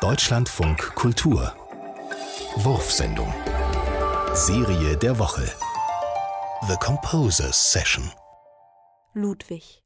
Deutschlandfunk Kultur. Wurfsendung. Serie der Woche. The Composers Session. Ludwig.